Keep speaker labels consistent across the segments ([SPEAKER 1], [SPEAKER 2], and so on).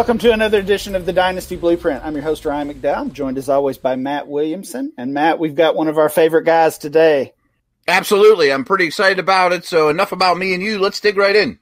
[SPEAKER 1] Welcome to another edition of the Dynasty Blueprint. I'm your host, Ryan McDowell. I'm joined as always by Matt Williamson. And Matt, we've got one of our favorite guys today.
[SPEAKER 2] Absolutely. I'm pretty excited about it. So, enough about me and you. Let's dig right in.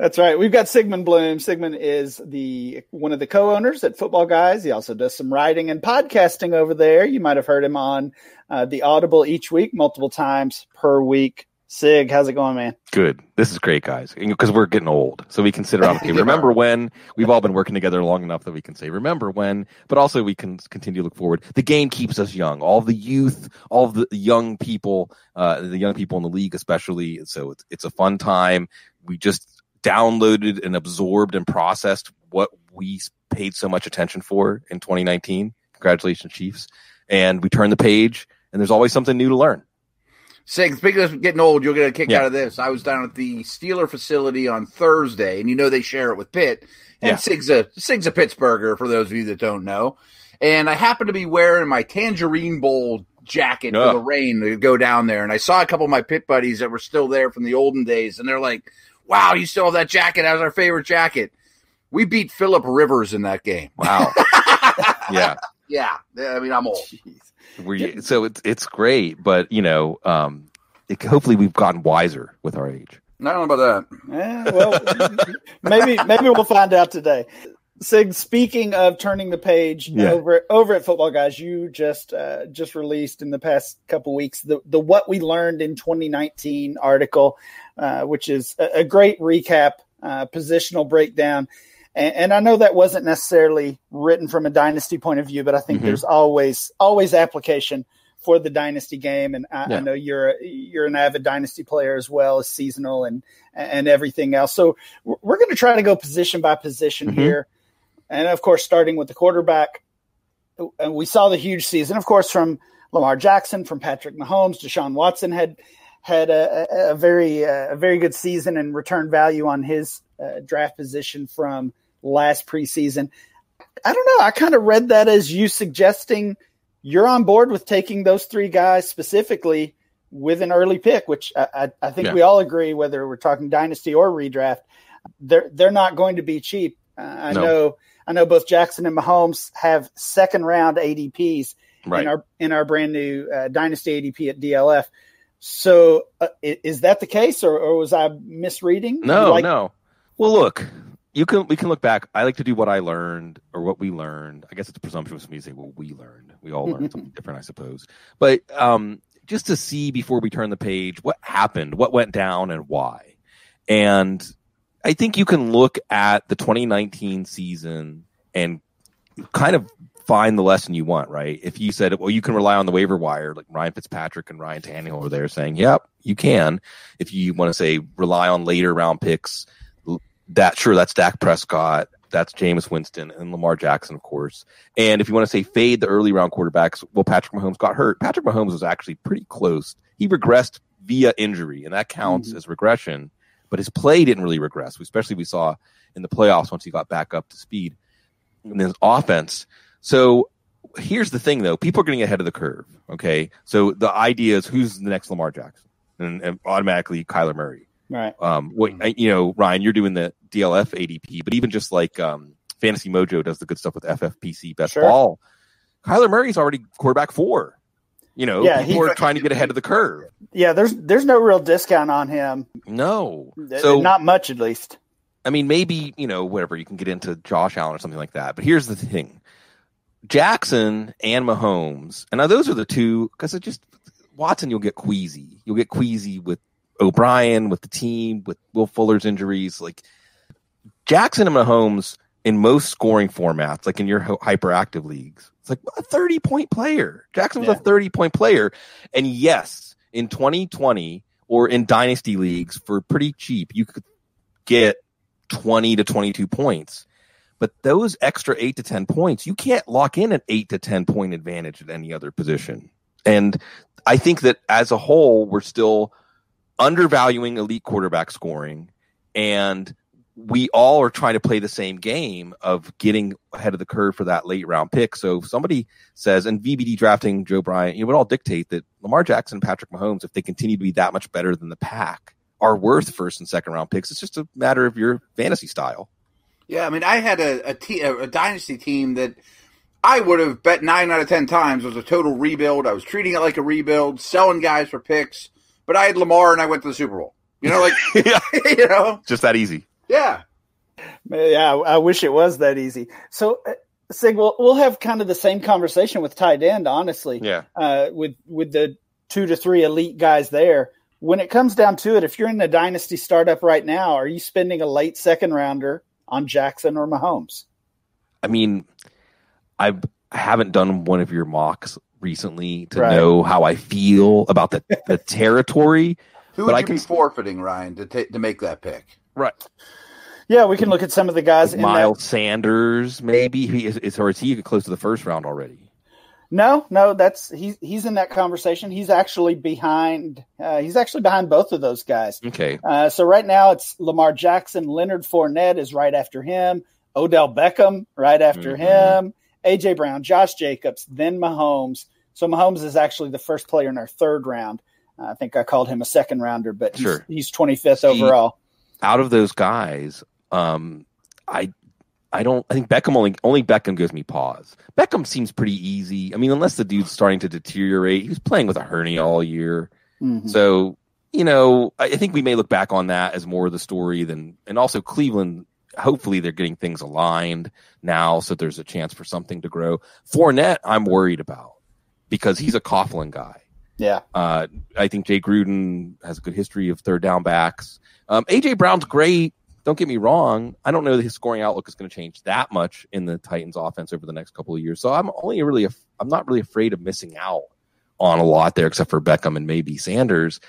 [SPEAKER 1] That's right. We've got Sigmund Bloom. Sigmund is the one of the co-owners at Football Guys. He also does some writing and podcasting over there. You might have heard him on uh, the Audible each week, multiple times per week. Sig, how's it going, man?
[SPEAKER 3] Good. This is great, guys. Because we're getting old, so we can sit around. Okay, remember when? We've all been working together long enough that we can say remember when, but also we can continue to look forward. The game keeps us young. All the youth, all the young people, uh, the young people in the league, especially. So it's, it's a fun time. We just downloaded and absorbed and processed what we paid so much attention for in 2019. Congratulations, Chiefs. And we turn the page, and there's always something new to learn.
[SPEAKER 2] Sig, speaking of getting old, you'll get a kick yeah. out of this. I was down at the Steeler facility on Thursday, and you know they share it with Pitt. And yeah. Sig's a Sig's a Pittsburgher, for those of you that don't know. And I happened to be wearing my Tangerine Bowl jacket oh. for the rain to go down there. And I saw a couple of my Pitt buddies that were still there from the olden days, and they're like, wow, you still have that jacket. That was our favorite jacket. We beat Philip Rivers in that game.
[SPEAKER 3] Wow. yeah.
[SPEAKER 2] Yeah. I mean, I'm old.
[SPEAKER 3] We, so it's it's great, but you know, um, it, hopefully we've gotten wiser with our age.
[SPEAKER 2] Don't know about
[SPEAKER 1] that. Yeah, well, maybe maybe we'll find out today. Sig, speaking of turning the page yeah. over over at Football Guys, you just uh, just released in the past couple weeks the the what we learned in 2019 article. Uh, which is a, a great recap, uh, positional breakdown. And, and, I know that wasn't necessarily written from a dynasty point of view, but I think mm-hmm. there's always always application for the dynasty game. And I, yeah. I know you're a, you're an avid dynasty player as well as seasonal and and everything else. So we're going to try to go position by position mm-hmm. here, and of course, starting with the quarterback. And we saw the huge season, of course, from Lamar Jackson, from Patrick Mahomes, Deshaun Watson had had a, a very uh, a very good season and return value on his uh, draft position from last preseason. I don't know. I kind of read that as you suggesting you're on board with taking those three guys specifically with an early pick, which I, I, I think yeah. we all agree, whether we're talking dynasty or redraft, they're they're not going to be cheap. Uh, I no. know I know both Jackson and Mahomes have second round ADPs right. in our in our brand new uh, dynasty ADP at DLF. So uh, is that the case, or, or was I misreading?
[SPEAKER 3] No, like- no. Well, look, you can we can look back. I like to do what I learned or what we learned. I guess it's presumptuous for me to say what we learned. We all learned something different, I suppose. But um, just to see before we turn the page what happened, what went down, and why. And I think you can look at the 2019 season and kind of find the lesson you want, right? If you said, well, you can rely on the waiver wire, like Ryan Fitzpatrick and Ryan Tannehill over there saying, yep, you can. If you want to say rely on later round picks, that sure, that's Dak Prescott, that's Jameis Winston and Lamar Jackson, of course. And if you want to say fade the early round quarterbacks, well, Patrick Mahomes got hurt. Patrick Mahomes was actually pretty close. He regressed via injury, and that counts mm-hmm. as regression. But his play didn't really regress, especially we saw in the playoffs once he got back up to speed. And his offense so here's the thing, though: people are getting ahead of the curve. Okay, so the idea is who's the next Lamar Jackson, and, and automatically Kyler Murray.
[SPEAKER 1] Right.
[SPEAKER 3] Um. What you know, Ryan, you're doing the DLF ADP, but even just like um, Fantasy Mojo does the good stuff with FFPC best sure. ball. Kyler Murray's already quarterback four. You know, yeah, people are trying to get ahead of the curve.
[SPEAKER 1] Yeah, there's there's no real discount on him.
[SPEAKER 3] No,
[SPEAKER 1] so not much at least.
[SPEAKER 3] I mean, maybe you know, whatever you can get into Josh Allen or something like that. But here's the thing: Jackson and Mahomes, and now those are the two because it just Watson. You'll get queasy. You'll get queasy with O'Brien, with the team, with Will Fuller's injuries. Like Jackson and Mahomes in most scoring formats, like in your hyperactive leagues, it's like a thirty point player. Jackson was yeah. a thirty point player, and yes, in 2020 or in dynasty leagues for pretty cheap, you could get 20 to 22 points. But those extra eight to 10 points, you can't lock in an eight to 10 point advantage at any other position. And I think that as a whole, we're still undervaluing elite quarterback scoring. And we all are trying to play the same game of getting ahead of the curve for that late round pick. So if somebody says, and VBD drafting Joe Bryant, you would all dictate that Lamar Jackson and Patrick Mahomes, if they continue to be that much better than the pack, are worth first and second round picks. It's just a matter of your fantasy style.
[SPEAKER 2] Yeah, I mean, I had a dynasty team that I would have bet nine out of ten times was a total rebuild. I was treating it like a rebuild, selling guys for picks, but I had Lamar and I went to the Super Bowl. You know, like you know,
[SPEAKER 3] just that easy.
[SPEAKER 2] Yeah,
[SPEAKER 1] yeah. I wish it was that easy. So. Uh, Sig, we'll, we'll have kind of the same conversation with tight end, honestly.
[SPEAKER 3] Yeah.
[SPEAKER 1] Uh, with with the two to three elite guys there. When it comes down to it, if you're in a dynasty startup right now, are you spending a late second rounder on Jackson or Mahomes?
[SPEAKER 3] I mean, I've, I haven't done one of your mocks recently to right. know how I feel about the, the territory.
[SPEAKER 2] Who would but you I can, be forfeiting, Ryan, to t- to make that pick?
[SPEAKER 3] Right.
[SPEAKER 1] Yeah, we can look at some of the guys.
[SPEAKER 3] Like Miles that. Sanders, maybe he is, is, or is he close to the first round already?
[SPEAKER 1] No, no, that's he's he's in that conversation. He's actually behind. Uh, he's actually behind both of those guys.
[SPEAKER 3] Okay.
[SPEAKER 1] Uh, so right now it's Lamar Jackson. Leonard Fournette is right after him. Odell Beckham right after mm-hmm. him. AJ Brown, Josh Jacobs, then Mahomes. So Mahomes is actually the first player in our third round. Uh, I think I called him a second rounder, but he's, sure. he's 25th overall.
[SPEAKER 3] Out of those guys, um, I I don't. I think Beckham only only Beckham gives me pause. Beckham seems pretty easy. I mean, unless the dude's starting to deteriorate, he was playing with a hernia all year. Mm-hmm. So you know, I think we may look back on that as more of the story than, and also Cleveland. Hopefully, they're getting things aligned now, so there's a chance for something to grow. Fournette, I'm worried about because he's a Coughlin guy.
[SPEAKER 1] Yeah,
[SPEAKER 3] uh, I think Jay Gruden has a good history of third down backs. Um, AJ Brown's great don't get me wrong. I don't know that his scoring outlook is going to change that much in the Titans offense over the next couple of years. So I'm only really, I'm not really afraid of missing out on a lot there, except for Beckham and maybe Sanders.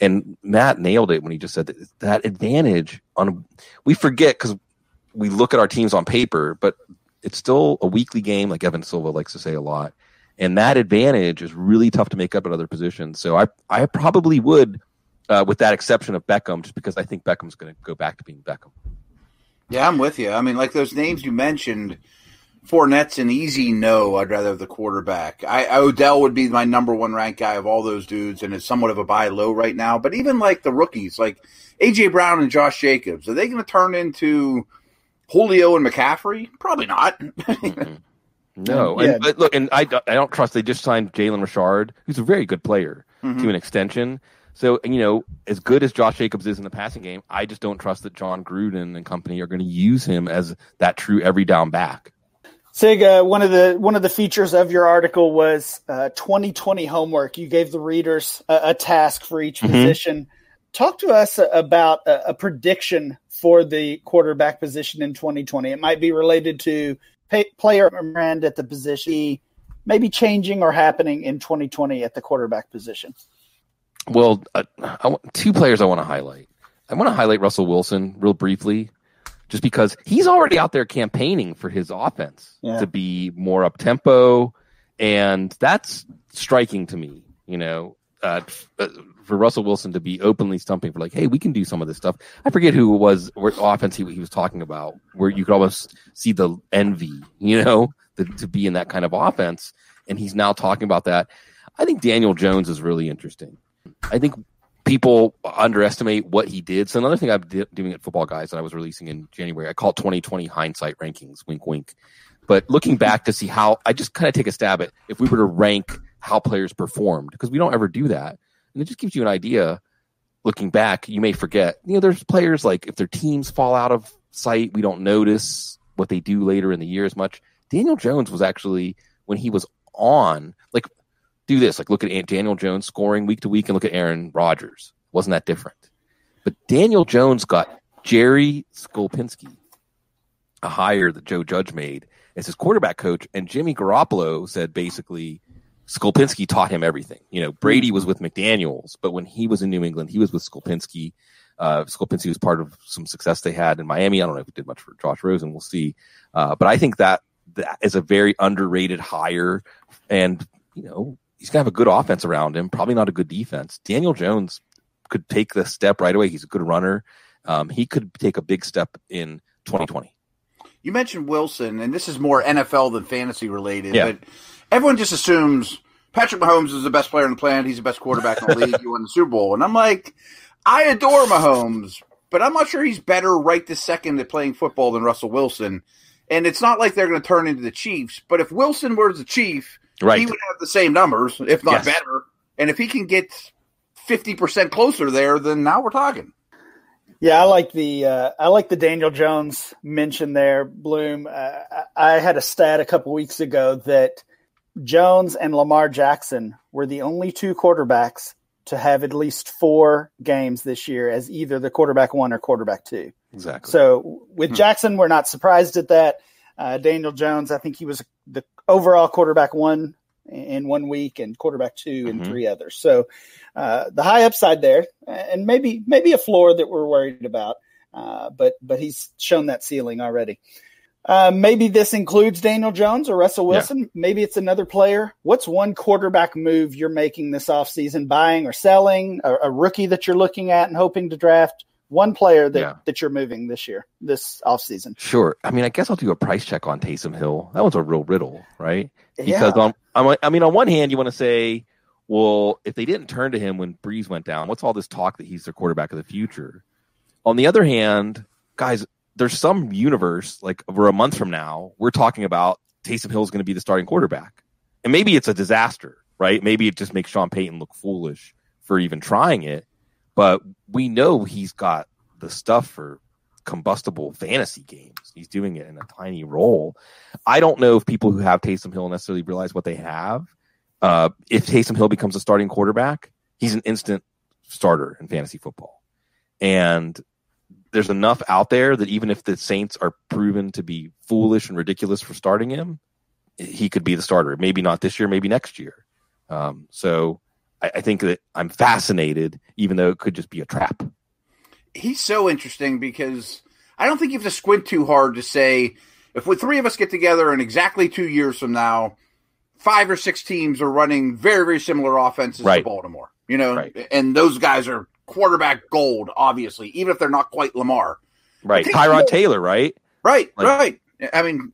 [SPEAKER 3] And Matt nailed it when he just said that, that advantage on, we forget because we look at our teams on paper, but it's still a weekly game, like Evan Silva likes to say a lot. And that advantage is really tough to make up at other positions. So I, I probably would uh, with that exception of Beckham, just because I think Beckham's going to go back to being Beckham.
[SPEAKER 2] Yeah, I'm with you. I mean, like those names you mentioned, Fournette's an easy no. I'd rather have the quarterback. I, Odell would be my number one ranked guy of all those dudes, and is somewhat of a buy low right now. But even like the rookies, like AJ Brown and Josh Jacobs, are they going to turn into Julio and McCaffrey? Probably not.
[SPEAKER 3] mm-hmm. No, yeah. and, but look, and I, I don't trust. They just signed Jalen Richard, who's a very good player, mm-hmm. to an extension. So, you know, as good as Josh Jacobs is in the passing game, I just don't trust that Jon Gruden and company are going to use him as that true every down back.
[SPEAKER 1] Sig, uh, one of the one of the features of your article was uh, 2020 homework. You gave the readers a, a task for each mm-hmm. position. Talk to us about a, a, prediction for the quarterback position in 2020. It might be related to pay, player brand at the position, maybe changing or happening in 2020 at the quarterback position.
[SPEAKER 3] Well, uh, I, two players I want to highlight. I want to highlight Russell Wilson real briefly, just because he's already out there campaigning for his offense yeah. to be more up tempo, and that's striking to me. You know, uh, uh, for Russell Wilson to be openly stumping for like, hey, we can do some of this stuff. I forget who it was what offense he, he was talking about, where you could almost see the envy, you know, the, to be in that kind of offense, and he's now talking about that. I think Daniel Jones is really interesting. I think people underestimate what he did. So another thing I'm doing at Football Guys that I was releasing in January, I call it 2020 hindsight rankings. Wink, wink. But looking back to see how I just kind of take a stab at if we were to rank how players performed because we don't ever do that, and it just gives you an idea. Looking back, you may forget. You know, there's players like if their teams fall out of sight, we don't notice what they do later in the year as much. Daniel Jones was actually when he was on, like do this. Like look at Daniel Jones scoring week to week and look at Aaron Rodgers. Wasn't that different? But Daniel Jones got Jerry Schuplinski, a hire that Joe Judge made as his quarterback coach, and Jimmy Garoppolo said basically Schuplinski taught him everything. You know, Brady was with McDaniels, but when he was in New England, he was with Schuplinski. Uh, Schuplinski was part of some success they had in Miami. I don't know if it did much for Josh Rosen. We'll see. Uh, but I think that that is a very underrated hire. And, you know, he's gonna have a good offense around him. Probably not a good defense. Daniel Jones could take the step right away. He's a good runner. Um, he could take a big step in 2020.
[SPEAKER 2] You mentioned Wilson, and this is more NFL than fantasy related, yeah. but everyone just assumes Patrick Mahomes is the best player on the planet. He's the best quarterback in the league. He won the Super Bowl, and I'm like, I adore Mahomes, but I'm not sure he's better right this second at playing football than Russell Wilson. And it's not like they're going to turn into the Chiefs. But if Wilson were the Chief, right. he would have the same numbers, if not yes. better. And if he can get 50% closer there, then now we're talking.
[SPEAKER 1] Yeah, I like the uh, I like the Daniel Jones mention there, Bloom. Uh, I had a stat a couple weeks ago that Jones and Lamar Jackson were the only two quarterbacks to have at least four games this year as either the quarterback one or quarterback two.
[SPEAKER 3] Exactly.
[SPEAKER 1] So with hmm. Jackson, we're not surprised at that. Uh, Daniel Jones, I think he was the overall quarterback one in one week and quarterback 2 mm-hmm. in three others. So uh, the high upside there, and maybe maybe a floor that we're worried about. Uh, but but he's shown that ceiling already. Uh, maybe this includes Daniel Jones or Russell Wilson. Yeah. Maybe it's another player. What's one quarterback move you're making this offseason, buying or selling, a, a, rookie that you're looking at and hoping to draft? One player that, yeah. that you're moving this year, this offseason.
[SPEAKER 3] Sure. I mean, I guess I'll do a price check on Taysom Hill. That was a real riddle, right? Because yeah. on, I mean, on one hand, you want to say, well, if they didn't turn to him when Brees went down, what's all this talk that he's their quarterback of the future? On the other hand, guys, there's some universe like over a month from now, we're talking about Taysom Hill is going to be the starting quarterback, and maybe it's a disaster, right? Maybe it just makes Sean Payton look foolish for even trying it, but we know he's got the stuff for combustible fantasy games. He's doing it in a tiny role. I don't know if people who have Taysom Hill necessarily realize what they have. Uh, if Taysom Hill becomes a starting quarterback, he's an instant starter in fantasy football. And there's enough out there that even if the Saints are proven to be foolish and ridiculous for starting him, he could be the starter. Maybe not this year, maybe next year. Um, so I, I think that I'm fascinated, even though it could just be a trap.
[SPEAKER 2] He's so interesting because I don't think you have to squint too hard to say if we three of us get together in exactly two years from now, five or six teams are running very, very similar offenses right. to Baltimore. You know, right. and those guys are quarterback gold, obviously, even if they're not quite Lamar.
[SPEAKER 3] Right. Tyrod Taylor, right?
[SPEAKER 2] Right, like, right. I mean,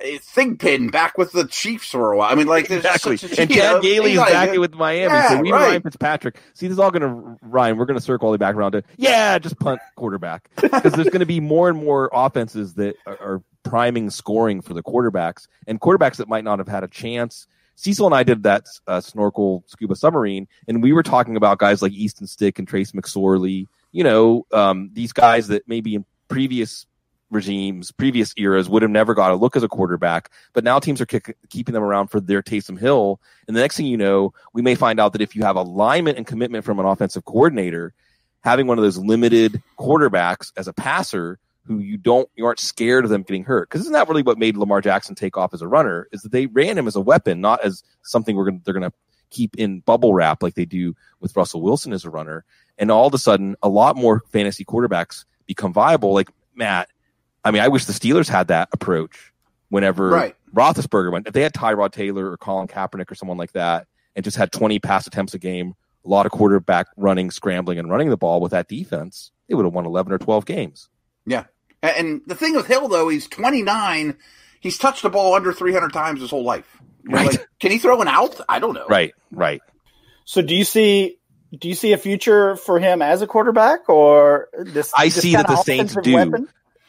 [SPEAKER 2] eh, Thigpen back with the Chiefs for a while. I mean, like
[SPEAKER 3] exactly. A, and Chan Gailey is back with Miami. Yeah, so we right. Ryan Fitzpatrick. See, this is all going to Ryan. We're going to circle all the way back around to yeah, just punt quarterback because there's going to be more and more offenses that are, are priming scoring for the quarterbacks and quarterbacks that might not have had a chance Cecil and I did that uh, snorkel scuba submarine, and we were talking about guys like Easton Stick and Trace McSorley. You know, um, these guys that maybe in previous regimes, previous eras would have never got a look as a quarterback, but now teams are kick- keeping them around for their Taysom Hill. And the next thing you know, we may find out that if you have alignment and commitment from an offensive coordinator, having one of those limited quarterbacks as a passer who you don't you aren't scared of them getting hurt. Because isn't that really what made Lamar Jackson take off as a runner is that they ran him as a weapon not as something we're going they're going to keep in bubble wrap like they do with Russell Wilson as a runner. And all of a sudden a lot more fantasy quarterbacks become viable. Like Matt I mean I wish the Steelers had that approach whenever right. Roethlisberger went. If they had Tyrod Taylor or Colin Kaepernick or someone like that and just had 20 pass attempts a game a lot of quarterback running scrambling and running the ball with that defense they would have won 11 or 12 games.
[SPEAKER 2] Yeah and the thing with Hill, though, he's 29. He's touched the ball under 300 times his whole life. right. Like, can he throw an out? I don't know.
[SPEAKER 3] Right. Right.
[SPEAKER 1] So do you see do you see a future for him as a quarterback or this?
[SPEAKER 3] I this see that the Saints do. Weapon?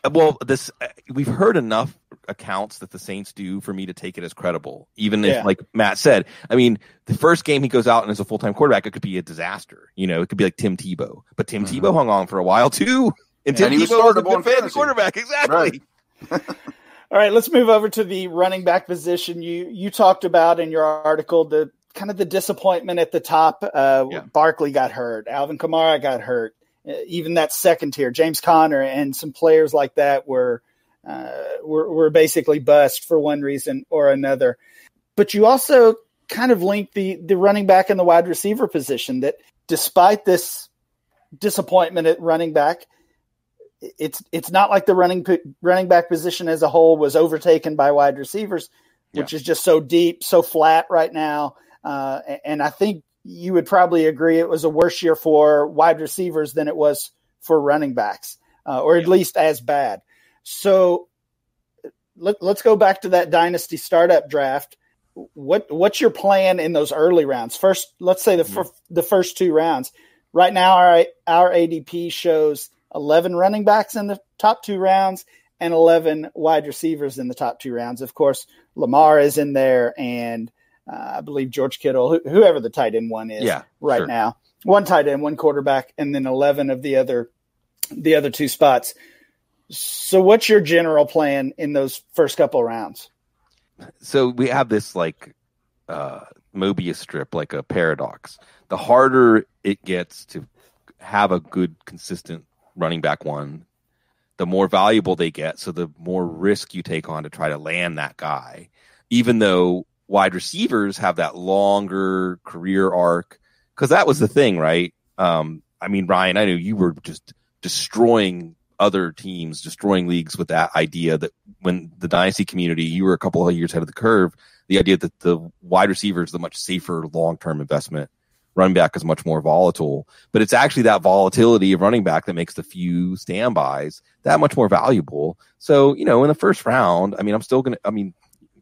[SPEAKER 3] Well, this we've heard enough accounts that the Saints do for me to take it as credible. Even if, like Matt said, I mean, the first game he goes out and is a full time quarterback, it could be a disaster. You know, it could be like Tim Tebow, but Tim mm-hmm. Tebow hung on for a while too. And Tim Tebow was a good fantasy quarterback. Exactly.
[SPEAKER 1] Right. All right, let's move over to the running back position. You you talked about in your article the kind of the disappointment at the top. Uh, yeah. Barkley got hurt. Alvin Kamara got hurt. Uh, even that second tier, James Conner and some players like that were, uh, were were basically bust for one reason or another. But you also kind of linked the the running back and the wide receiver position that despite this disappointment at running back, it's it's not like the running running back position as a whole was overtaken by wide receivers, which yeah. is just so deep, so flat right now. Uh, and I think you would probably agree it was a worse year for wide receivers than it was for running backs, uh, or at least as bad. So let, us go back to that dynasty startup draft. What what's your plan in those early rounds? First, let's say the mm-hmm. fir- the first two rounds right now our our ADP shows 11 running backs in the top two rounds and 11 wide receivers in the top two rounds. Of course, Lamar is in there, and uh, I believe George Kittle, whoever the tight end one is,
[SPEAKER 3] yeah,
[SPEAKER 1] right
[SPEAKER 3] sure.
[SPEAKER 1] now, one tight end, one quarterback, and then 11 of the other the other two spots. So, what's your general plan in those first couple rounds?
[SPEAKER 3] So we have this like uh, Mobius strip, like a paradox. The harder it gets to have a good, consistent running back one, the more valuable they get. So the more risk you take on to try to land that guy, even though wide receivers have that longer career arc. Because that was the thing, right? Um, I mean, Ryan, I know you were just destroying other teams, destroying leagues with that idea that when the dynasty community, you were a couple of years ahead of the curve. The idea that the wide receiver is the much safer long term investment. Running back is much more volatile, but it's actually that volatility of running back that makes the few standbys that much more valuable. So, you know, in the first round, I mean, I'm still going to, I mean,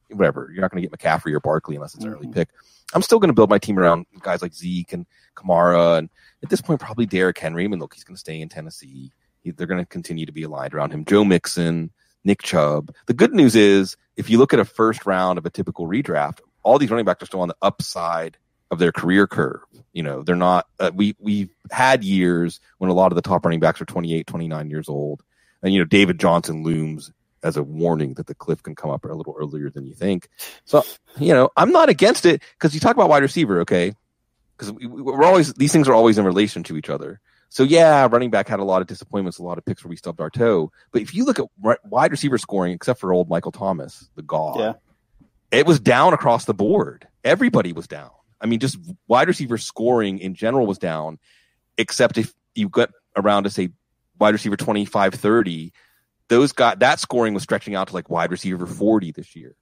[SPEAKER 3] whatever, you're not going to get McCaffrey or Barkley unless it's an early mm-hmm. pick. I'm still going to build my team around guys like Zeke and Kamara. And at this point, probably Derrick Henry. I mean, look, he's going to stay in Tennessee. He, they're going to continue to be aligned around him. Joe Mixon, Nick Chubb. The good news is, if you look at a first round of a typical redraft, all these running backs are still on the upside of their career curve. You know, they're not, uh, we, we've had years when a lot of the top running backs are 28, 29 years old. And, you know, David Johnson looms as a warning that the cliff can come up a little earlier than you think. So, you know, I'm not against it because you talk about wide receiver, okay? Because we, we're always, these things are always in relation to each other. So yeah, running back had a lot of disappointments, a lot of picks where we stubbed our toe. But if you look at wide receiver scoring, except for old Michael Thomas, the god,
[SPEAKER 1] yeah.
[SPEAKER 3] it was down across the board. Everybody was down. I mean, just wide receiver scoring in general was down, except if you got around to say wide receiver 25, 30, those got that scoring was stretching out to like wide receiver 40 this year.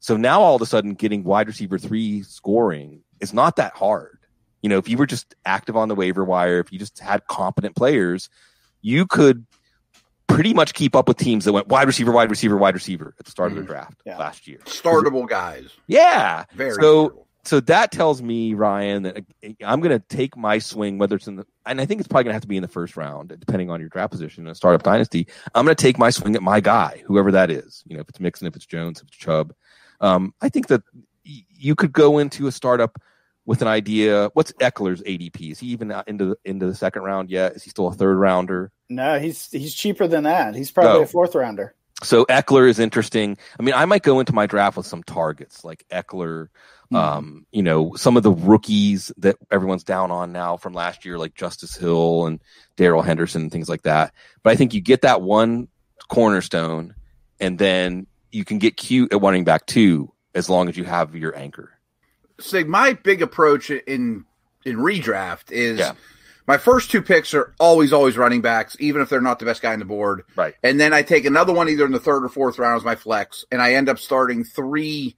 [SPEAKER 3] So now all of a sudden getting wide receiver three scoring is not that hard. You know, if you were just active on the waiver wire, if you just had competent players, you could pretty much keep up with teams that went wide receiver, wide receiver, wide receiver at the start mm-hmm. of the draft yeah. last year.
[SPEAKER 2] Startable guys.
[SPEAKER 3] Yeah.
[SPEAKER 2] Very
[SPEAKER 3] so
[SPEAKER 2] startable.
[SPEAKER 3] So that tells me, Ryan, that uh, I'm going to take my swing, whether it's in the, and I think it's probably going to have to be in the first round, depending on your draft position in a startup dynasty. I'm going to take my swing at my guy, whoever that is. You know, if it's Mixon, if it's Jones, if it's Chubb. Um, I think that y- you could go into a startup with an idea. What's Ekeler's ADP? Is he even into the, into the second round yet? Is he still a third rounder?
[SPEAKER 1] No, he's he's cheaper than that. He's probably oh. a fourth rounder.
[SPEAKER 3] So Ekeler is interesting. I mean, I might go into my draft with some targets like Ekeler, Mm-hmm. Um, you know, some of the rookies that everyone's down on now from last year, like Justice Hill and Darrell Henderson and things like that. But I think you get that one cornerstone, and then you can get cute at running back too, as long as you have your anchor.
[SPEAKER 2] Sig, my big approach in in redraft is yeah. My first two picks are always always running backs, even if they're not the best guy on the board.
[SPEAKER 3] Right.
[SPEAKER 2] And then I take another one either in the third or fourth round as my flex, and I end up starting three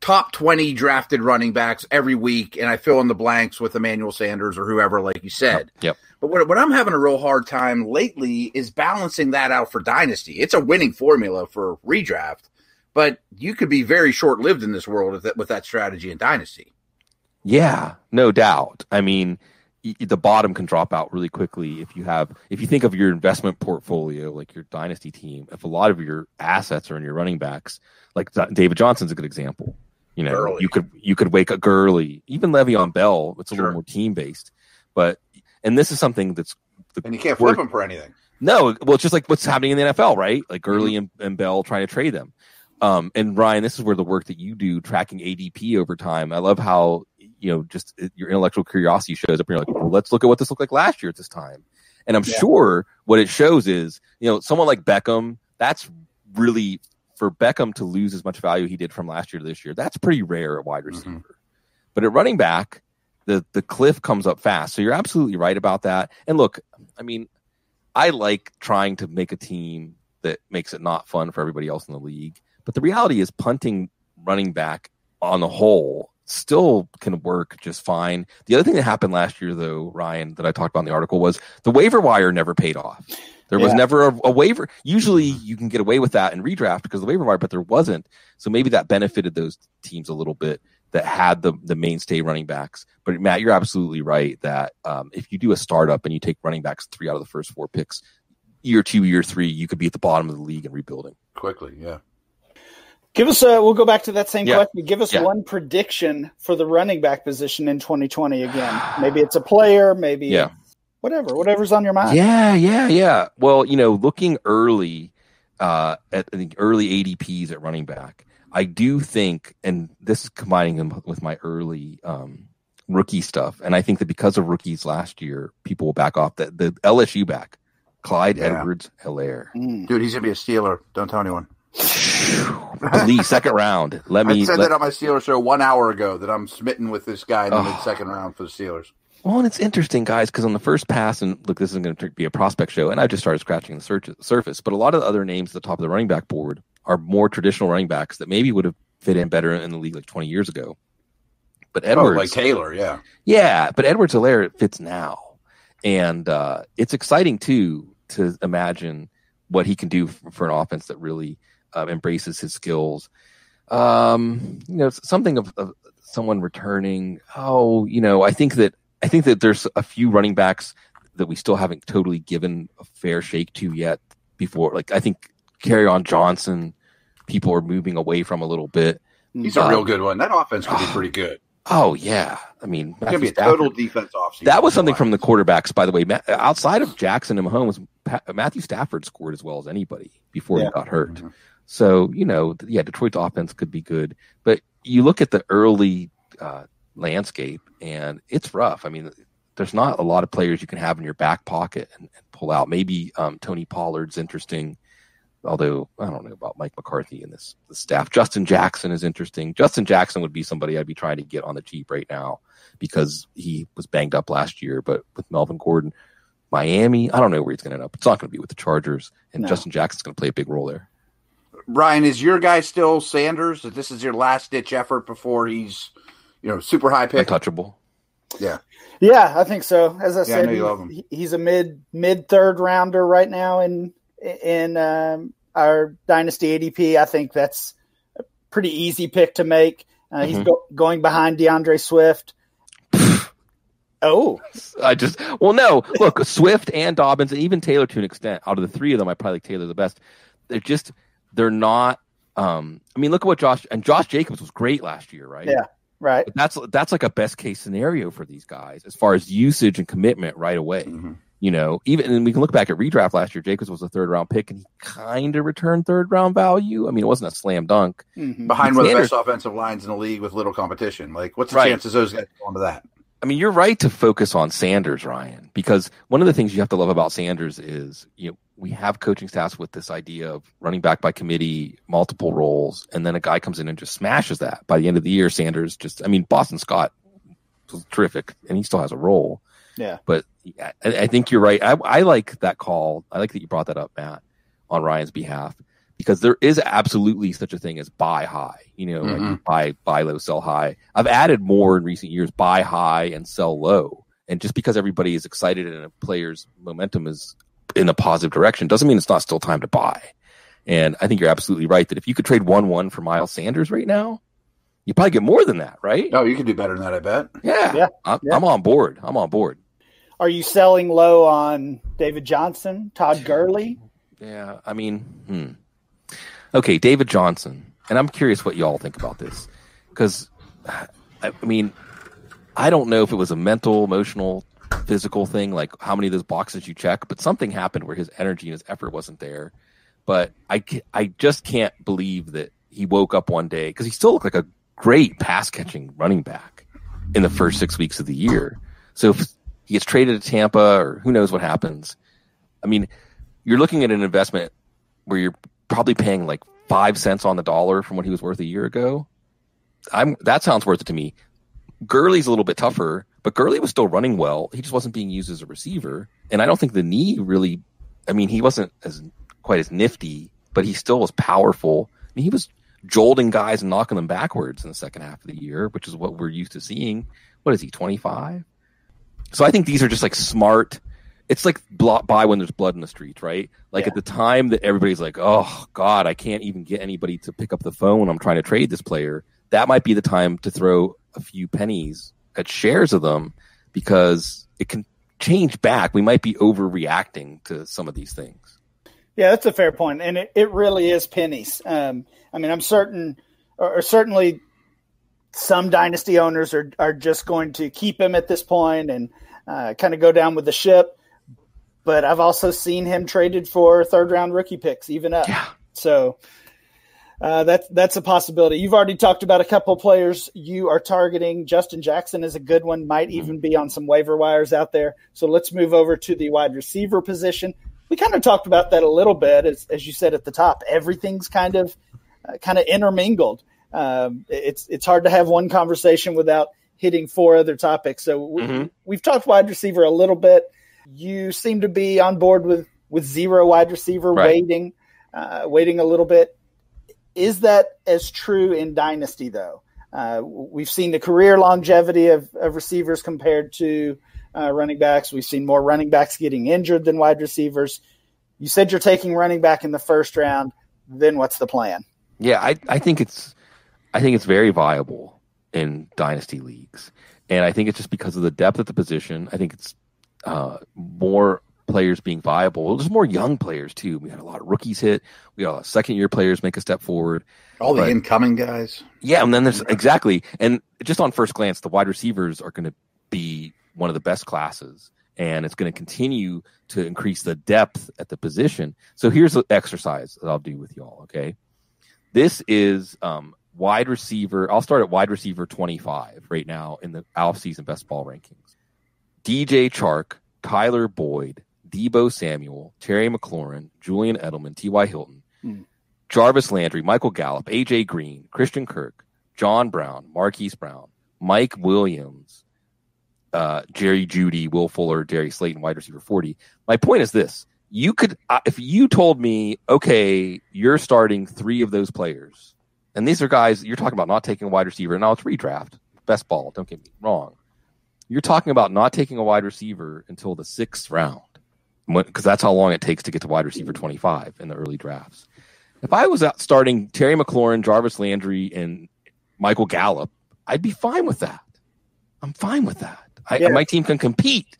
[SPEAKER 2] top 20 drafted running backs every week and I fill in the blanks with Emmanuel Sanders or whoever like you said.
[SPEAKER 3] Yep. yep.
[SPEAKER 2] But what, what I'm having a real hard time lately is balancing that out for dynasty. It's a winning formula for redraft, but you could be very short lived in this world with that, with that strategy in Dynasty.
[SPEAKER 3] Yeah, no doubt. I mean, the bottom can drop out really quickly if you have if you think of your investment portfolio like your dynasty team if a lot of your assets are in your running backs like david johnson's a good example you know you could you could wake up Gurley even Le'Veon Bell it's a sure. little more team based but and this is something that's
[SPEAKER 2] and you can't flip them for anything
[SPEAKER 3] no well it's just like what's happening in the NFL right like Gurley mm-hmm. and, and Bell trying to trade them um, and Ryan, this is where the work that you do tracking ADP over time. I love how you know just uh, your intellectual curiosity shows up. And you're like, well, let's look at what this looked like last year at this time. And I'm yeah. sure what it shows is, you know, someone like Beckham. That's really for Beckham to lose as much value he did from last year to this year. That's pretty rare at wide mm-hmm. receiver. Mm-hmm. But at running back, the the cliff comes up fast. So you're absolutely right about that. And look, I mean, I like trying to make a team that makes it not fun for everybody else in the league. But the reality is, punting running back on the whole still can work just fine. The other thing that happened last year, though, Ryan, that I talked about in the article was the waiver wire never paid off. There was yeah. never a, a, waiver. Usually you can get away with that in redraft because of the waiver wire, but there wasn't. So maybe that benefited those teams a little bit. that had the the mainstay running backs. But Matt, you're absolutely right that um, if you do a startup and you take running backs three out of the first four picks, year two, year three, you could be at the bottom of the league and rebuilding
[SPEAKER 2] quickly. Yeah.
[SPEAKER 1] Give us a. We'll go back to that same
[SPEAKER 3] Yeah.
[SPEAKER 1] question. Give us
[SPEAKER 3] Yeah.
[SPEAKER 1] one prediction for the running back position in 2020 again. Maybe it's a player. Maybe
[SPEAKER 3] Yeah.
[SPEAKER 1] whatever. Whatever's on your mind.
[SPEAKER 3] Yeah, yeah, yeah. Well, you know, looking early uh, at the early ADPs at running back, I do think, and this is combining them with my early um, rookie stuff, and I think that because of rookies last year, people will back off. That the LSU back, Clyde
[SPEAKER 2] Yeah.
[SPEAKER 3] Edwards Helaire,
[SPEAKER 1] Mm.
[SPEAKER 2] Dude, he's gonna be a Steeler. Don't tell anyone.
[SPEAKER 3] Lee, second round. Let
[SPEAKER 2] I
[SPEAKER 3] me.
[SPEAKER 2] said
[SPEAKER 3] let-
[SPEAKER 2] that on my Steelers show one hour ago that I'm smitten with this guy in the
[SPEAKER 3] Oh.
[SPEAKER 2] mid second round for the Steelers.
[SPEAKER 3] Well, and it's interesting, guys, because on the first pass, and look, this isn't going to be a prospect show, and I just started scratching the search, surface, but a lot of the other names at the top of the running back board are more traditional running backs that maybe would have fit in better in the league like 20 years ago. But Edwards,
[SPEAKER 2] Oh, like Taylor, yeah.
[SPEAKER 3] yeah, but Edwards Helaire fits now. And uh, it's exciting, too, to imagine what he can do for, for an offense that really um, embraces his skills. Um, you know, something of, of someone returning. Oh, you know, I think that I think that there's a few running backs that we still haven't totally given a fair shake to yet. Before, like I think Kerryon Johnson, people are moving away from a little bit.
[SPEAKER 2] He's a
[SPEAKER 3] Uh,
[SPEAKER 2] real good one. That offense could be pretty good.
[SPEAKER 3] Oh yeah, I mean,
[SPEAKER 2] It's gonna be a total
[SPEAKER 3] Stafford-
[SPEAKER 2] defense offseason.
[SPEAKER 3] that was something from the quarterbacks, by the way. Outside of Jackson and Mahomes, Matthew Stafford scored as well as anybody before
[SPEAKER 1] Yeah.
[SPEAKER 3] he got hurt.
[SPEAKER 2] Mhm.
[SPEAKER 3] So you know, yeah, Detroit's offense could be good, but you look at the early uh, landscape, and it's rough. I mean, there's not a lot of players you can have in your back pocket and, and pull out. Maybe um, Tony Pollard's interesting, although I don't know about Mike McCarthy and this the staff. Justin Jackson is interesting. Justin Jackson would be somebody I'd be trying to get on the cheap right now because he was banged up last year. But with Melvin Gordon, Miami, I don't know where he's going to end up. It's not going to be with the Chargers, and
[SPEAKER 1] No.
[SPEAKER 3] Justin Jackson's going to play a big role there.
[SPEAKER 2] Ryan, is your guy still Sanders? That this is your last ditch effort before he's, you know, super high pick?
[SPEAKER 3] Untouchable.
[SPEAKER 2] Yeah.
[SPEAKER 1] Yeah, I think so. As I
[SPEAKER 2] Yeah,
[SPEAKER 1] said,
[SPEAKER 2] know you
[SPEAKER 1] he-
[SPEAKER 2] love him.
[SPEAKER 1] he- he's a mid mid third rounder right now in in um, our dynasty ADP. I think that's a pretty easy pick to make. Uh, He's
[SPEAKER 3] Mhm.
[SPEAKER 1] go, going behind DeAndre Swift. oh,
[SPEAKER 3] I just well, no. Look, Swift and Dobbins, and even Taylor to an extent. Out of the three of them, I probably like Taylor the best. They're just they're not. Um, I mean, look at what Josh and Josh Jacobs was great last year, right?
[SPEAKER 1] Yeah. right.
[SPEAKER 3] But that's that's like a best case scenario for these guys as far as usage and commitment right away.
[SPEAKER 2] Mhm.
[SPEAKER 3] You know, even and we can look back at redraft last year. Jacobs was a third round pick, and he kind of returned third round value. I mean, it wasn't a slam dunk.
[SPEAKER 1] Mhm.
[SPEAKER 2] Behind one of the best offensive lines in the league with little competition. Like, what's the
[SPEAKER 3] Right.
[SPEAKER 2] chances those guys go into that?
[SPEAKER 3] I mean, you're right to focus on Sanders, Ryan, because one of the things you have to love about Sanders is, you know, we have coaching staffs with this idea of running back by committee, multiple roles, and then a guy comes in and just smashes that. By the end of the year, Sanders just, I mean, Boston Scott was terrific, and he still has a role.
[SPEAKER 1] Yeah.
[SPEAKER 3] But I, I think you're right. I, I like that call. I like that you brought that up, Matt, on Ryan's behalf, because there is absolutely such a thing as buy high. You know, like
[SPEAKER 2] Mhm.
[SPEAKER 3] buy buy low, sell high. I've added more in recent years, buy high and sell low. And just because everybody is excited and a player's momentum is in a positive direction doesn't mean it's not still time to buy. And I think you're absolutely right that if you could trade one one for Miles Sanders right now, you probably get more than that, right?
[SPEAKER 2] No, you can do better than that, I bet.
[SPEAKER 3] Yeah,
[SPEAKER 1] Yeah,
[SPEAKER 3] I'm,
[SPEAKER 1] yeah.
[SPEAKER 3] I'm on board. I'm on board.
[SPEAKER 1] Are you selling low on David Johnson, Todd Gurley?
[SPEAKER 3] Yeah, I mean, hmm. Okay, David Johnson, and I'm curious what y'all think about this because, I I mean, I don't know if it was a mental, emotional, physical thing, like how many of those boxes you check, but something happened where his energy and his effort wasn't there. But I, I just can't believe that he woke up one day because he still looked like a great pass catching running back in the first six weeks of the year. So if he gets traded to Tampa or who knows what happens, I mean, you're looking at an investment where you're probably paying like five cents on the dollar from what he was worth a year ago. I'm that sounds worth it to me. Gurley's a little bit tougher, but Gurley was still running well. He just wasn't being used as a receiver, and I don't think the knee really. I mean, he wasn't as quite as nifty, but he still was powerful. I mean, he was jolting guys and knocking them backwards in the second half of the year, which is what we're used to seeing. What is he, 25? So I think these are just like smart. It's like buy when there's blood in the streets, right? Like
[SPEAKER 1] Yeah.
[SPEAKER 3] at the time that everybody's like, oh, God, I can't even get anybody to pick up the phone when I'm trying to trade this player. that might be the time to throw a few pennies at shares of them because it can change back. We might be overreacting to some of these things.
[SPEAKER 1] Yeah, that's a fair point, and it, it really is pennies. Um, I mean, I'm certain, or, or, certainly, some dynasty owners are are just going to keep him at this point and uh, kind of go down with the ship. But I've also seen him traded for third round rookie picks, even up. Yeah. So uh, that's that's a possibility. You've already talked about a couple players you are targeting. Justin Jackson is a good one. Might mm-hmm. even be on some waiver wires out there. So let's move over to the wide receiver position. We kind of talked about that a little bit, as, as you said at the top. Everything's kind of uh, kind of intermingled. Um, it's it's hard to have one conversation without hitting four other topics. So we, mm-hmm. we've talked wide receiver a little bit. You seem to be on board with with zero wide receiver right. waiting, uh, waiting a little bit is that as true in Dynasty, though? Uh, we've seen the career longevity of, of receivers compared to uh, running backs. We've seen more running backs getting injured than wide receivers. You said you're taking running back in the first round. Then what's the plan?
[SPEAKER 3] Yeah, I, I think it's I think it's very viable in dynasty leagues, and I think it's just because of the depth of the position. I think it's uh, more players being viable. There's more young players too. We had a lot of rookies hit. We had second year players make a step forward.
[SPEAKER 2] All the incoming guys.
[SPEAKER 3] Yeah, and then there's exactly and just on first glance, the wide receivers are going to be one of the best classes, and it's going to continue to increase the depth at the position. So here's the exercise that I'll do with y'all. Okay, this is um, wide receiver. I'll start at wide receiver 25 right now in the off season best ball rankings. DJ Chark, Tyler Boyd, Deebo Samuel, Terry McLaurin, Julian Edelman, T.Y. Hilton, hmm. Jarvis Landry, Michael Gallup, A.J. Green, Christian Kirk, John Brown, Marquise Brown, Mike Williams, uh, Jerry Jeudy, Will Fuller, Darius Slayton, wide receiver 40. My point is this. You could, uh, if you told me, okay, you're starting three of those players, and these are guys you're talking about not taking a wide receiver. and Now it's redraft, best ball. Don't get me wrong. You're talking about not taking a wide receiver until the sixth round because that's how long it takes to get to wide receiver 25 in the early drafts. If I was out starting Terry McLaurin, Jarvis Landry, and Michael Gallup, I'd be fine with that. I'm fine with that. I, yeah. My team can compete.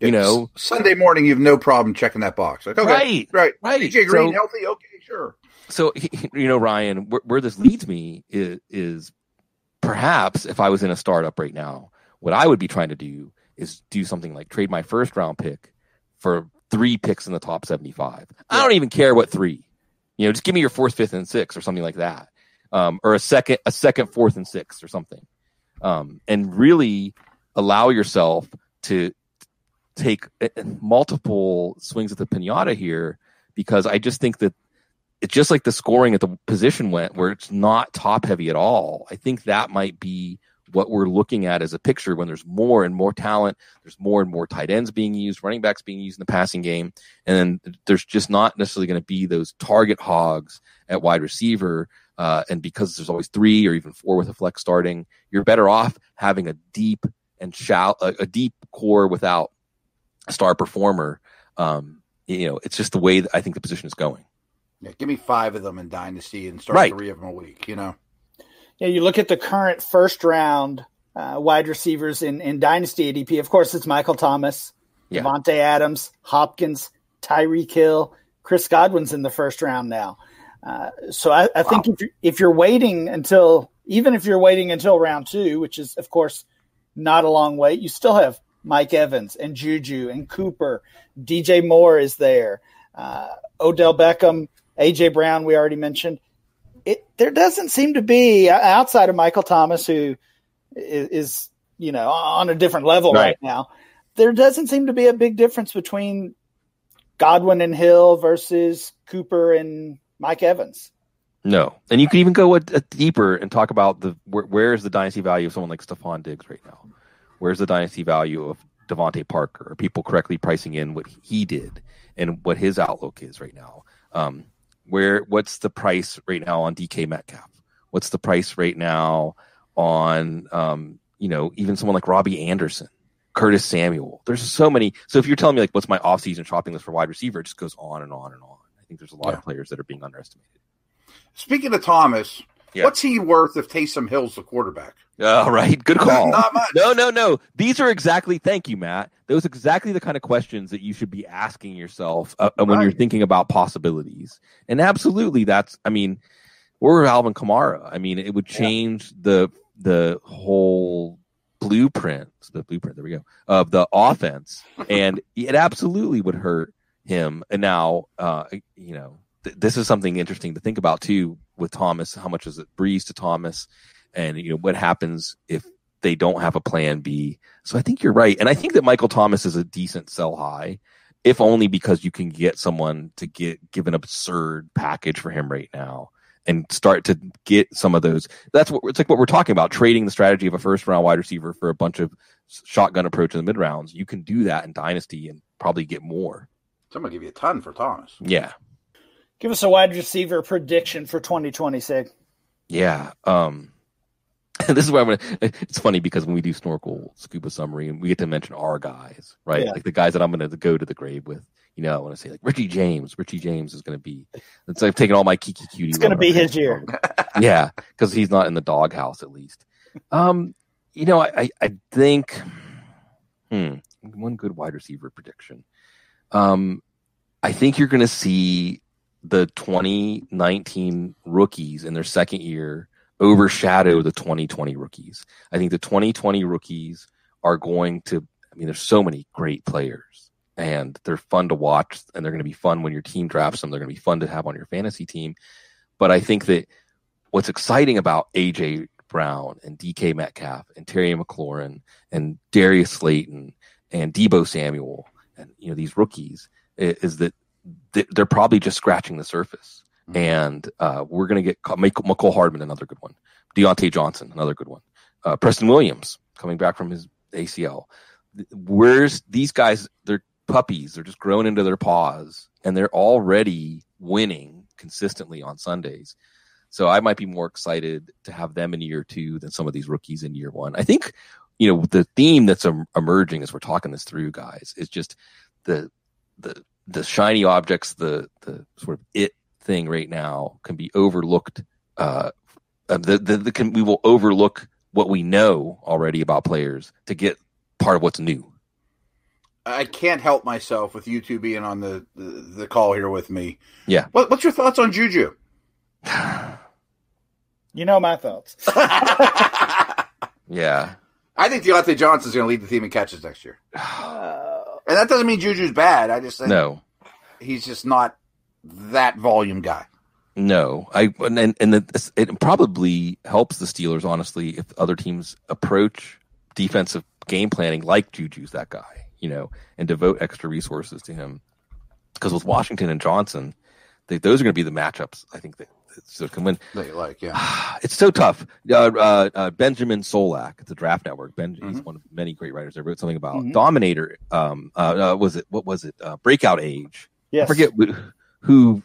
[SPEAKER 3] You know,
[SPEAKER 2] Sunday morning, you have no problem checking that box. Like, okay, right, right, right. AJ Green so, healthy, okay, sure.
[SPEAKER 3] So, you know, Ryan, where, where this leads me is, is perhaps if I was in a startup right now, what I would be trying to do is do something like trade my first round pick for three picks in the top 75. Yeah. I don't even care what three. You know, just give me your fourth, fifth, and sixth or something like that. Um, or a second, a second, fourth, and sixth or something. Um, and really allow yourself to take eh, eh, multiple swings at the pinata here because I just think that it's just like the scoring at the position went where it's not top heavy at all. I think that might be what we're looking at as a picture when there's more and more talent, there's more and more tight ends being used, running backs being used in the passing game, and then there's just not necessarily going to be those target hogs at wide receiver. Uh, and because there's always three or even four with a flex starting, you're better off having a deep and shallow, a, a deep core without a star performer. Um, you know, it's just the way I think the position is going.
[SPEAKER 2] Yeah, give me five of them in dynasty and start right. three of them a week. You know.
[SPEAKER 1] Yeah, you look at the current first round uh, wide receivers in, in Dynasty ADP. Of course, it's Michael Thomas, yeah. Davante Adams, Hopkins, Tyreek Hill, Chris Godwin's in the first round now. Uh, so I, I wow. think if you're, if you're waiting until, even if you're waiting until round two, which is of course not a long wait, you still have Mike Evans and Juju and Cooper. DJ Moore is there. Uh, Odell Beckham, AJ Brown, we already mentioned it there doesn't seem to be outside of Michael Thomas, who is, is you know on a different level right. right. now. There doesn't seem to be a big difference between Godwin and Hill versus Cooper and Mike Evans.
[SPEAKER 3] No, and you could even go a, a deeper and talk about the where, where is the dynasty value of someone like Stefon Diggs right now? Where's the dynasty value of DeVante Parker? Are people correctly pricing in what he did and what his outlook is right now? Um, where what's the price right now on DK Metcalf? What's the price right now on um, you know even someone like Robby Anderson, Curtis Samuel? There's so many. So if you're telling me like what's my offseason shopping list for wide receiver, it just goes on and on and on. I think there's a lot yeah. of players that are being underestimated.
[SPEAKER 2] Speaking of Thomas, Yeah. What's he worth if Taysom Hill's the quarterback?
[SPEAKER 3] All right. Good call.
[SPEAKER 2] Not much.
[SPEAKER 3] No, no, no. These are exactly, thank you, Matt. Those are exactly the kind of questions that you should be asking yourself uh, uh when right. you're thinking about possibilities. And absolutely, that's, I mean, or Alvin Kamara. I mean, it would change yeah. the the whole blueprint, the blueprint, there we go, of the offense. and it absolutely would hurt him. And now, uh, you know, th- this is something interesting to think about too with Thomas. How much does it Brees to Thomas? And, you know, what happens if they don't have a plan B? So I think you're right. And I think that Michael Thomas is a decent sell high, if only because you can get someone to get, give an absurd package for him right now and start to get some of those. That's what it's like what we're talking about trading the strategy of a first round wide receiver for a bunch of shotgun approach in the mid rounds. You can do that in dynasty and probably get more.
[SPEAKER 2] Somebody give you a ton for Thomas.
[SPEAKER 3] Yeah.
[SPEAKER 1] Give us a wide receiver prediction for 2026.
[SPEAKER 3] Yeah. Um, this is why I'm gonna. It's funny because when we do snorkel scuba summary, and we get to mention our guys, right? Yeah. Like the guys that I'm gonna go to the grave with. You know, I want to say like Richie James. Richie James is going to be. It's like taking all my Keke Coutee.
[SPEAKER 1] It's going to be his year.
[SPEAKER 3] yeah, because he's not in the doghouse at least. Um, you know, I I, I think, hmm, one good wide receiver prediction. Um, I think you're going to see the 2019 rookies in their second year overshadow the 2020 rookies. I think the 2020 rookies are going to. I mean, there's so many great players and they're fun to watch and they're going to be fun when your team drafts them. They're going to be fun to have on your fantasy team. But I think that what's exciting about AJ Brown and DK Metcalf and Terry McLaurin and Darius Slayton and Deebo Samuel and you know these rookies is that they're probably just scratching the surface. Mm-hmm. And uh, we're going to get Mecole Hardman, another good one. Diontae Johnson, another good one. Uh, Preston Williams coming back from his ACL. Where's these guys? They're puppies. They're just growing into their paws and they're already winning consistently on Sundays. So I might be more excited to have them in year two than some of these rookies in year one. I think, you know, the theme that's emerging as we're talking this through, guys, is just the the the shiny objects, the the sort of it thing right now can be overlooked. Uh, uh the, the, the can, we will overlook what we know already about players to get part of what's new.
[SPEAKER 2] I can't help myself with you two being on the, the, the call here with me.
[SPEAKER 3] Yeah.
[SPEAKER 2] What, what's your thoughts on Juju?
[SPEAKER 1] you know my thoughts.
[SPEAKER 3] yeah.
[SPEAKER 2] I think Diontae Johnson's going to lead the team in catches next year. Uh, and that doesn't mean Juju's bad. I just think
[SPEAKER 3] no.
[SPEAKER 2] he's just not that volume guy.
[SPEAKER 3] No, I and and the, it probably helps the Steelers honestly if other teams approach defensive game planning like Juju's that guy you know, and devote extra resources to him. Because with Washington and Johnson, they, those are going to be the matchups. I think that so can win.
[SPEAKER 2] They like, yeah.
[SPEAKER 3] It's so tough. Uh, uh, uh, Benjamin Solak, at the Draft Network. Ben, mm-hmm. he's one of many great writers. I wrote something about mm-hmm. Dominator. Um, uh, uh, was it what was it? Uh, Breakout Age.
[SPEAKER 1] Yes.
[SPEAKER 3] I forget who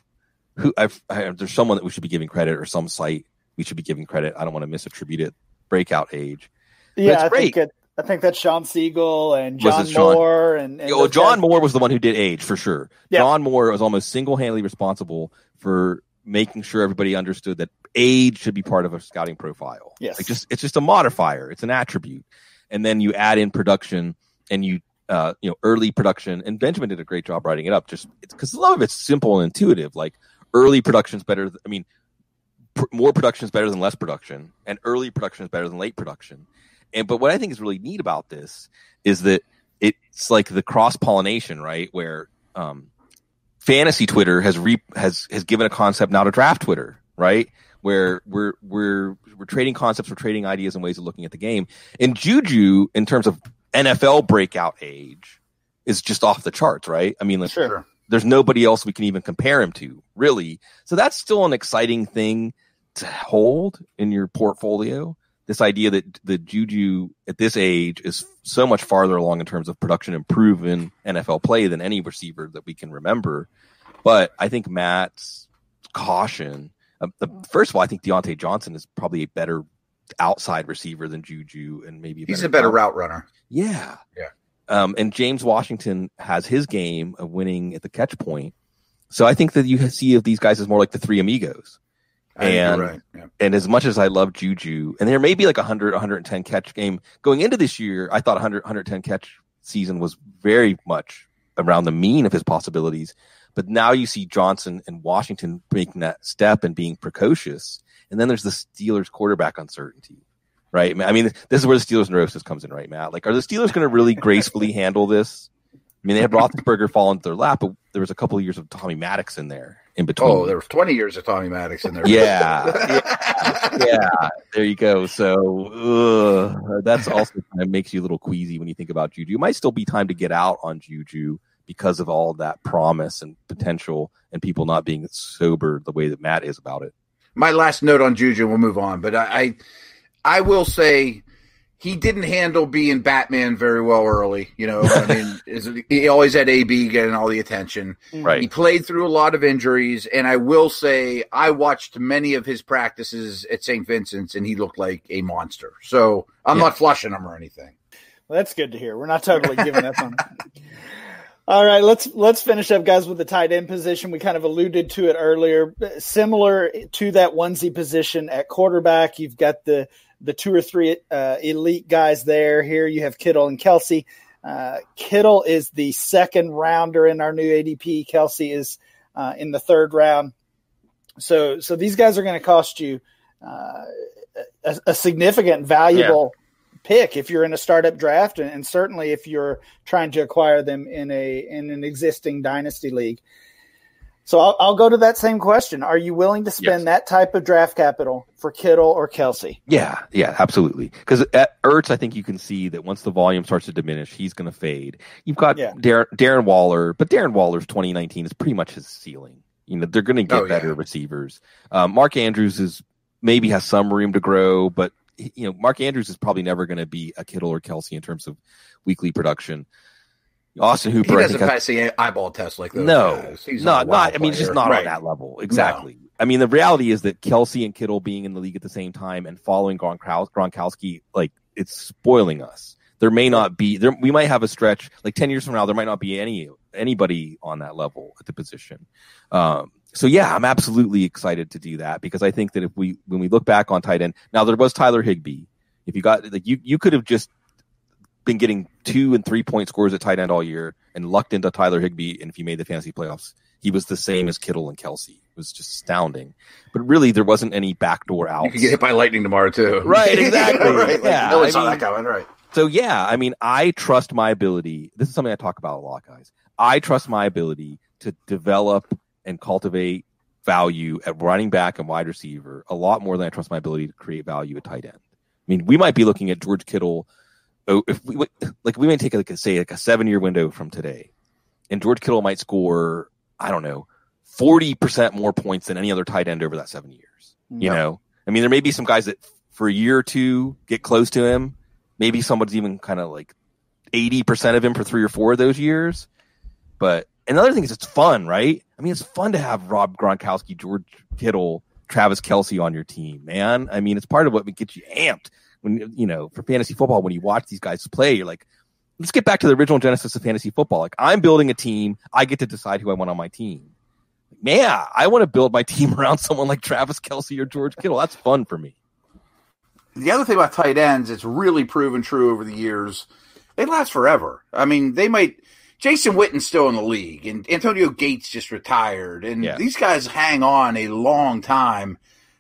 [SPEAKER 3] who. I've, I, there's someone that we should be giving credit, or some site we should be giving credit. I don't want to misattribute it. Breakout Age.
[SPEAKER 1] But yeah, I great. think it, I think that's Shawn Siegele and John Moore and, and
[SPEAKER 3] well, John guys. Moore was the one who did age for sure. Yeah. John Moore was almost single handedly responsible for making sure everybody understood that age should be part of a scouting profile.
[SPEAKER 1] Yes,
[SPEAKER 3] like just it's just a modifier, it's an attribute, and then you add in production and you uh, you know early production. And Benjamin did a great job writing it up, just because a lot of it's simple and intuitive. Like early production is better. I mean, pr- more production is better than less production, and early production is better than late production and but what I think is really neat about this is that it's like the cross pollination, right? Where um, fantasy Twitter has re- has has given a concept now to draft Twitter, right? Where we're we're we're trading concepts, we're trading ideas and ways of looking at the game. And Juju, in terms of NFL breakout age, is just off the charts, right? I mean, like,
[SPEAKER 1] sure.
[SPEAKER 3] there's nobody else we can even compare him to, really. So that's still an exciting thing to hold in your portfolio this idea that the Juju at this age is so much farther along in terms of production and proven NFL play than any receiver that we can remember. But I think Matt's caution. Uh, the, first of all, I think Diontae Johnson is probably a better outside receiver than Juju, and maybe
[SPEAKER 2] a he's a better route runner.
[SPEAKER 3] Yeah,
[SPEAKER 2] yeah.
[SPEAKER 3] Um, and James Washington has his game of winning at the catch point. So I think that you see of these guys as more like the three amigos And right. yeah. and as much as I love Juju, and there may be like a 100, 110 catch game going into this year, I thought 100, 110 catch season was very much around the mean of his possibilities. But now you see Johnson and Washington making that step and being precocious. And then there's the Steelers quarterback uncertainty, right? I mean, this is where the Steelers neurosis comes in, right, Matt? Like, are the Steelers going to really gracefully handle this? I mean, they had Roethlisberger fall into their lap, but there was a couple of years of Tommy Maddox in there in between.
[SPEAKER 2] Oh, there was 20 years of Tommy Maddox in there.
[SPEAKER 3] Yeah. yeah, yeah. There you go. So ugh, that's also kind of makes you a little queasy when you think about Juju. It might still be time to get out on Juju because of all that promise and potential and people not being sober the way that Matt is about it.
[SPEAKER 2] My last note on Juju, we'll move on, but I, I, I will say he didn't handle being Batman very well early. You know, I mean, he always had AB getting all the attention. Mm-hmm.
[SPEAKER 3] Right.
[SPEAKER 2] He played through a lot of injuries, and I will say I watched many of his practices at St. Vincent's, and he looked like a monster. So I'm yeah. not flushing him or anything.
[SPEAKER 1] Well, that's good to hear. We're not totally giving up on. All right, let's let's finish up, guys, with the tight end position. We kind of alluded to it earlier. Similar to that onesie position at quarterback, you've got the the two or three uh, elite guys there. Here you have Kittle and Kelce. Uh, Kittle is the second rounder in our new ADP. Kelce is uh, in the third round. So, so these guys are going to cost you uh, a, a, significant, valuable yeah. pick if you're in a startup draft, and, and, certainly if you're trying to acquire them in a in an existing dynasty league. So I'll, I'll, go to that same question. Are you willing to spend yes. that type of draft capital for Kittle or Kelce?
[SPEAKER 3] Yeah, yeah, absolutely. Because at Ertz, I think you can see that once the volume starts to diminish, he's going to fade. You've got yeah. Darren, Darren, Waller, but Darren Waller's 2019 is pretty much his ceiling. You know, they're going to get oh, better yeah. receivers. Um, Mark Andrews is maybe has some room to grow, but you know, Mark Andrews is probably never going to be a Kittle or Kelce in terms of weekly production. Austin Hooper.
[SPEAKER 2] He doesn't pass the eyeball test like those.
[SPEAKER 3] No, guys. He's not. Not. I mean, he's just not right. on that level. Exactly. No. I mean, the reality is that Kelce and Kittle being in the league at the same time and following Gronkowski, like it's spoiling us. There may not be there. We might have a stretch like ten years from now. There might not be any anybody on that level at the position. Um, so yeah, I'm absolutely excited to do that because I think that if we when we look back on tight end, now there was Tyler Higbee. If you got like you you could have just been getting two and three point scores at tight end all year and lucked into Tyler Higbee. And if he made the fantasy playoffs, he was the same as Kittle and Kelce. It was just astounding. But really, there wasn't any backdoor out.
[SPEAKER 2] You could get hit by lightning tomorrow too.
[SPEAKER 3] Right, exactly. right.
[SPEAKER 2] Yeah, no one saw that coming. Right.
[SPEAKER 3] So yeah, I mean, I trust my ability. This is something I talk about a lot, guys. I trust my ability to develop and cultivate value at running back and wide receiver a lot more than I trust my ability to create value at tight end. I mean, we might be looking at George Kittle oh, if we like we may take like a, say like a seven year window from today, and George Kittle might score I don't know forty percent more points than any other tight end over that seven years. You know, I mean, there may be some guys that for a year or two get close to him. Maybe somebody's even kind of like eighty percent of him for three or four of those years. But another thing is it's fun, right? I mean, it's fun to have Rob Gronkowski, George Kittle, Travis Kelce on your team, man. I mean, it's part of what gets you amped when you know for fantasy football when you watch these guys play you're like let's get back to the original genesis of fantasy football. Like i'm building a team. I get to decide who i want on my team. Man i want to build my team around someone like travis Kelce or george kittle. That's fun for me.
[SPEAKER 2] The other thing about tight ends it's really proven true over the years. They last forever. I mean they might Jason Witten's still in the league, and Antonio Gates just retired, and yeah. these guys hang on a long time.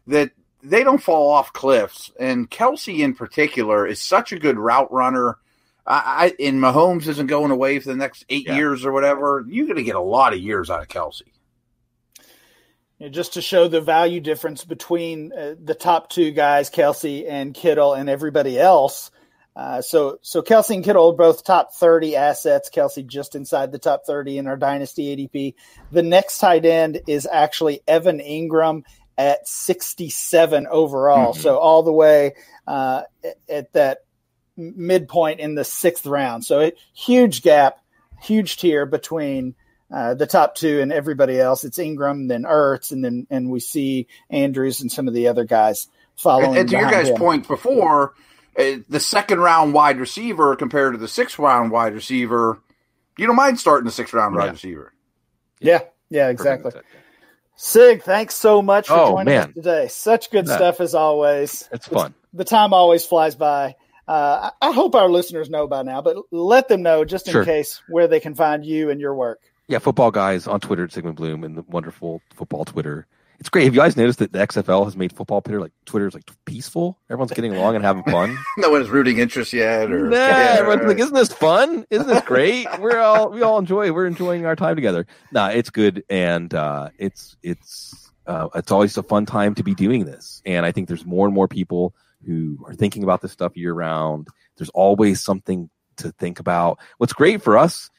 [SPEAKER 2] That they don't fall off cliffs. And Kelce, in particular is such a good route runner. I, I and Mahomes isn't going away for the next eight yeah. years or whatever. You're going to get a lot of years out of Kelce.
[SPEAKER 1] Yeah, just to show the value difference between uh, the top two guys, Kelce and Kittle, and everybody else. Uh, so, so Kelce and Kittle are both top 30 assets. Kelce just inside the top 30 in our dynasty ADP. The next tight end is actually Evan Engram at 67 overall. Mm-hmm. So all the way uh, at that midpoint in the sixth round. So a huge gap, huge tier between uh, the top two and everybody else. It's Engram, then Ertz, and then and we see Andrews and some of the other guys following. And,
[SPEAKER 2] and to your guys' him. point before, uh, the second round wide receiver compared to the sixth round wide receiver, you don't mind starting the sixth round yeah. wide receiver.
[SPEAKER 1] Yeah, yeah, exactly. Sig, thanks so much for
[SPEAKER 3] Oh,
[SPEAKER 1] joining
[SPEAKER 3] man.
[SPEAKER 1] us today. Such good
[SPEAKER 3] Yeah.
[SPEAKER 1] stuff as always.
[SPEAKER 3] It's fun.
[SPEAKER 1] The time always flies by. Uh, I I hope our listeners know by now, but let them know just in
[SPEAKER 3] Sure.
[SPEAKER 1] case where they can find you and your work.
[SPEAKER 3] Yeah, football guys on Twitter at Sigmund Bloom and the wonderful football Twitter. It's great. Have you guys noticed that the XFL has made football Twitter like Twitter is like peaceful? Everyone's getting along and having fun.
[SPEAKER 2] No one's rooting interest yet, or
[SPEAKER 3] Nah,
[SPEAKER 2] Yeah,
[SPEAKER 3] everyone's like, isn't this fun? Isn't this great? We're all we all enjoy. We're enjoying our time together. Nah, it's good, and uh, it's it's uh, it's always a fun time to be doing this. And I think there's more and more people who are thinking about this stuff year round. There's always something to think about. What's great for us,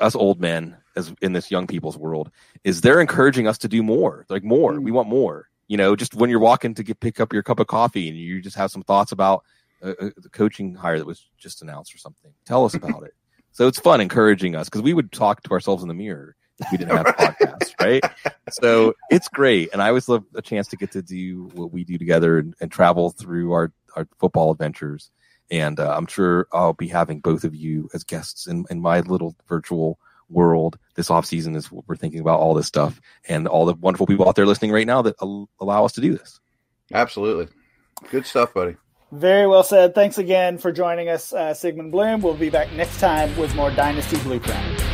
[SPEAKER 3] us old men, as in this young people's world, is they're encouraging us to do more. Like more,
[SPEAKER 1] Mm.
[SPEAKER 3] we want more. You know, just when you're walking to get pick up your cup of coffee and you just have some thoughts about uh, the coaching hire that was just announced or something. Tell us about it. So it's fun encouraging us because we would talk to ourselves in the mirror if we didn't have podcasts, right? So it's great, and I always love a chance to get to do what we do together and, and travel through our our football adventures. And uh, I'm sure I'll be having both of you as guests in, in my little virtual world this off season what we're thinking about all this stuff and all the wonderful people out there listening right now that al- allow us to do this.
[SPEAKER 2] Absolutely. Good stuff, buddy.
[SPEAKER 1] Very well said. Thanks again for joining us, uh, Sigmund Bloom. We'll be back next time with more Dynasty Blueprint.